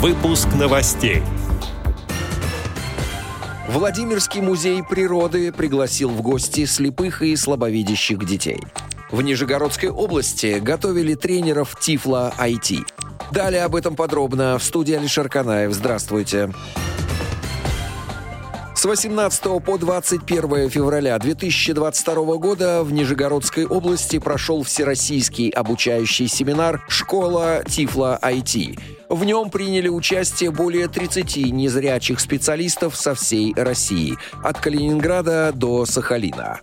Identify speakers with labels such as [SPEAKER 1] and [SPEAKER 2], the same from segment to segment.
[SPEAKER 1] Выпуск новостей.
[SPEAKER 2] Владимирский музей природы пригласил в гости слепых и слабовидящих детей. В Нижегородской области готовили тренеров Тифла IT. Далее об этом подробно в студии Алишер Канаев. Здравствуйте. С 18 по 21 февраля 2022 года в Нижегородской области прошел всероссийский обучающий семинар «Школа Тифла IT». В нем приняли участие более 30 незрячих специалистов со всей России, от Калининграда до Сахалина.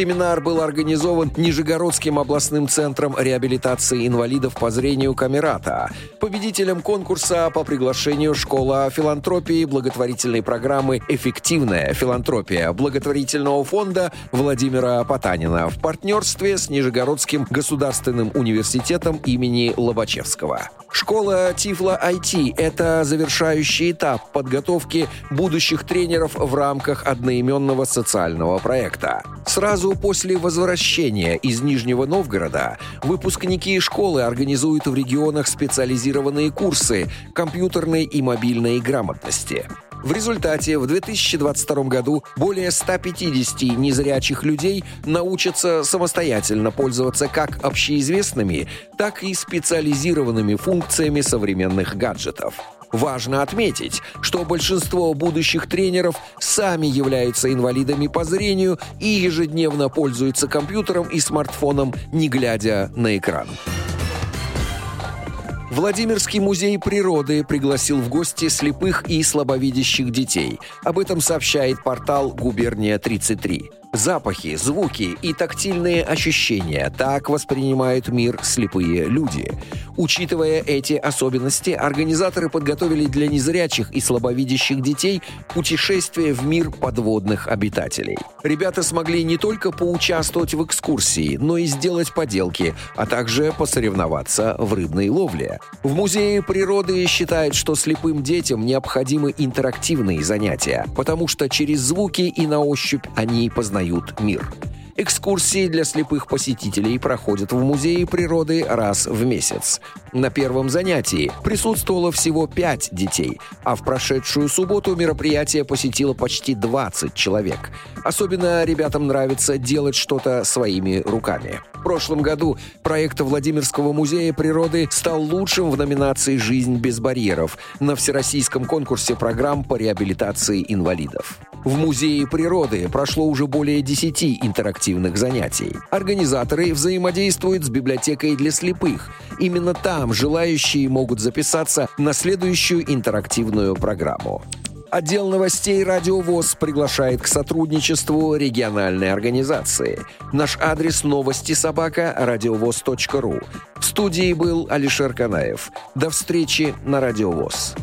[SPEAKER 2] Семинар был организован Нижегородским областным центром реабилитации инвалидов по зрению Камерата, победителем конкурса по приглашению Школа филантропии благотворительной программы «Эффективная филантропия» благотворительного фонда Владимира Потанина в партнерстве с Нижегородским государственным университетом имени Лобачевского. Школа Тифла IT – это завершающий этап подготовки будущих тренеров в рамках одноименного социального проекта. Сразу после возвращения из Нижнего Новгорода выпускники школы организуют в регионах специализированные курсы компьютерной и мобильной грамотности – в результате в 2022 году более 150 незрячих людей научатся самостоятельно пользоваться как общеизвестными, так и специализированными функциями современных гаджетов. Важно отметить, что большинство будущих тренеров сами являются инвалидами по зрению и ежедневно пользуются компьютером и смартфоном, не глядя на экран. Владимирский музей природы пригласил в гости слепых и слабовидящих детей. Об этом сообщает портал «Губерния-33». Запахи, звуки и тактильные ощущения – так воспринимают мир слепые люди. Учитывая эти особенности, организаторы подготовили для незрячих и слабовидящих детей путешествие в мир подводных обитателей. Ребята смогли не только поучаствовать в экскурсии, но и сделать поделки, а также посоревноваться в рыбной ловле. В Музее природы считают, что слепым детям необходимы интерактивные занятия, потому что через звуки и на ощупь они познают познают мир. Экскурсии для слепых посетителей проходят в Музее природы раз в месяц. На первом занятии присутствовало всего 5 детей, а в прошедшую субботу мероприятие посетило почти 20 человек. Особенно ребятам нравится делать что-то своими руками. В прошлом году проект Владимирского музея природы стал лучшим в номинации «Жизнь без барьеров» на всероссийском конкурсе программ по реабилитации инвалидов. В Музее природы прошло уже более 10 интерактивных занятий. Организаторы взаимодействуют с библиотекой для слепых. Именно там желающие могут записаться на следующую интерактивную программу. Отдел новостей «Радиовоз» приглашает к сотрудничеству региональной организации. Наш адрес новости собака радиовоз.ру. В студии был Алишер Канаев. До встречи на «Радиовоз».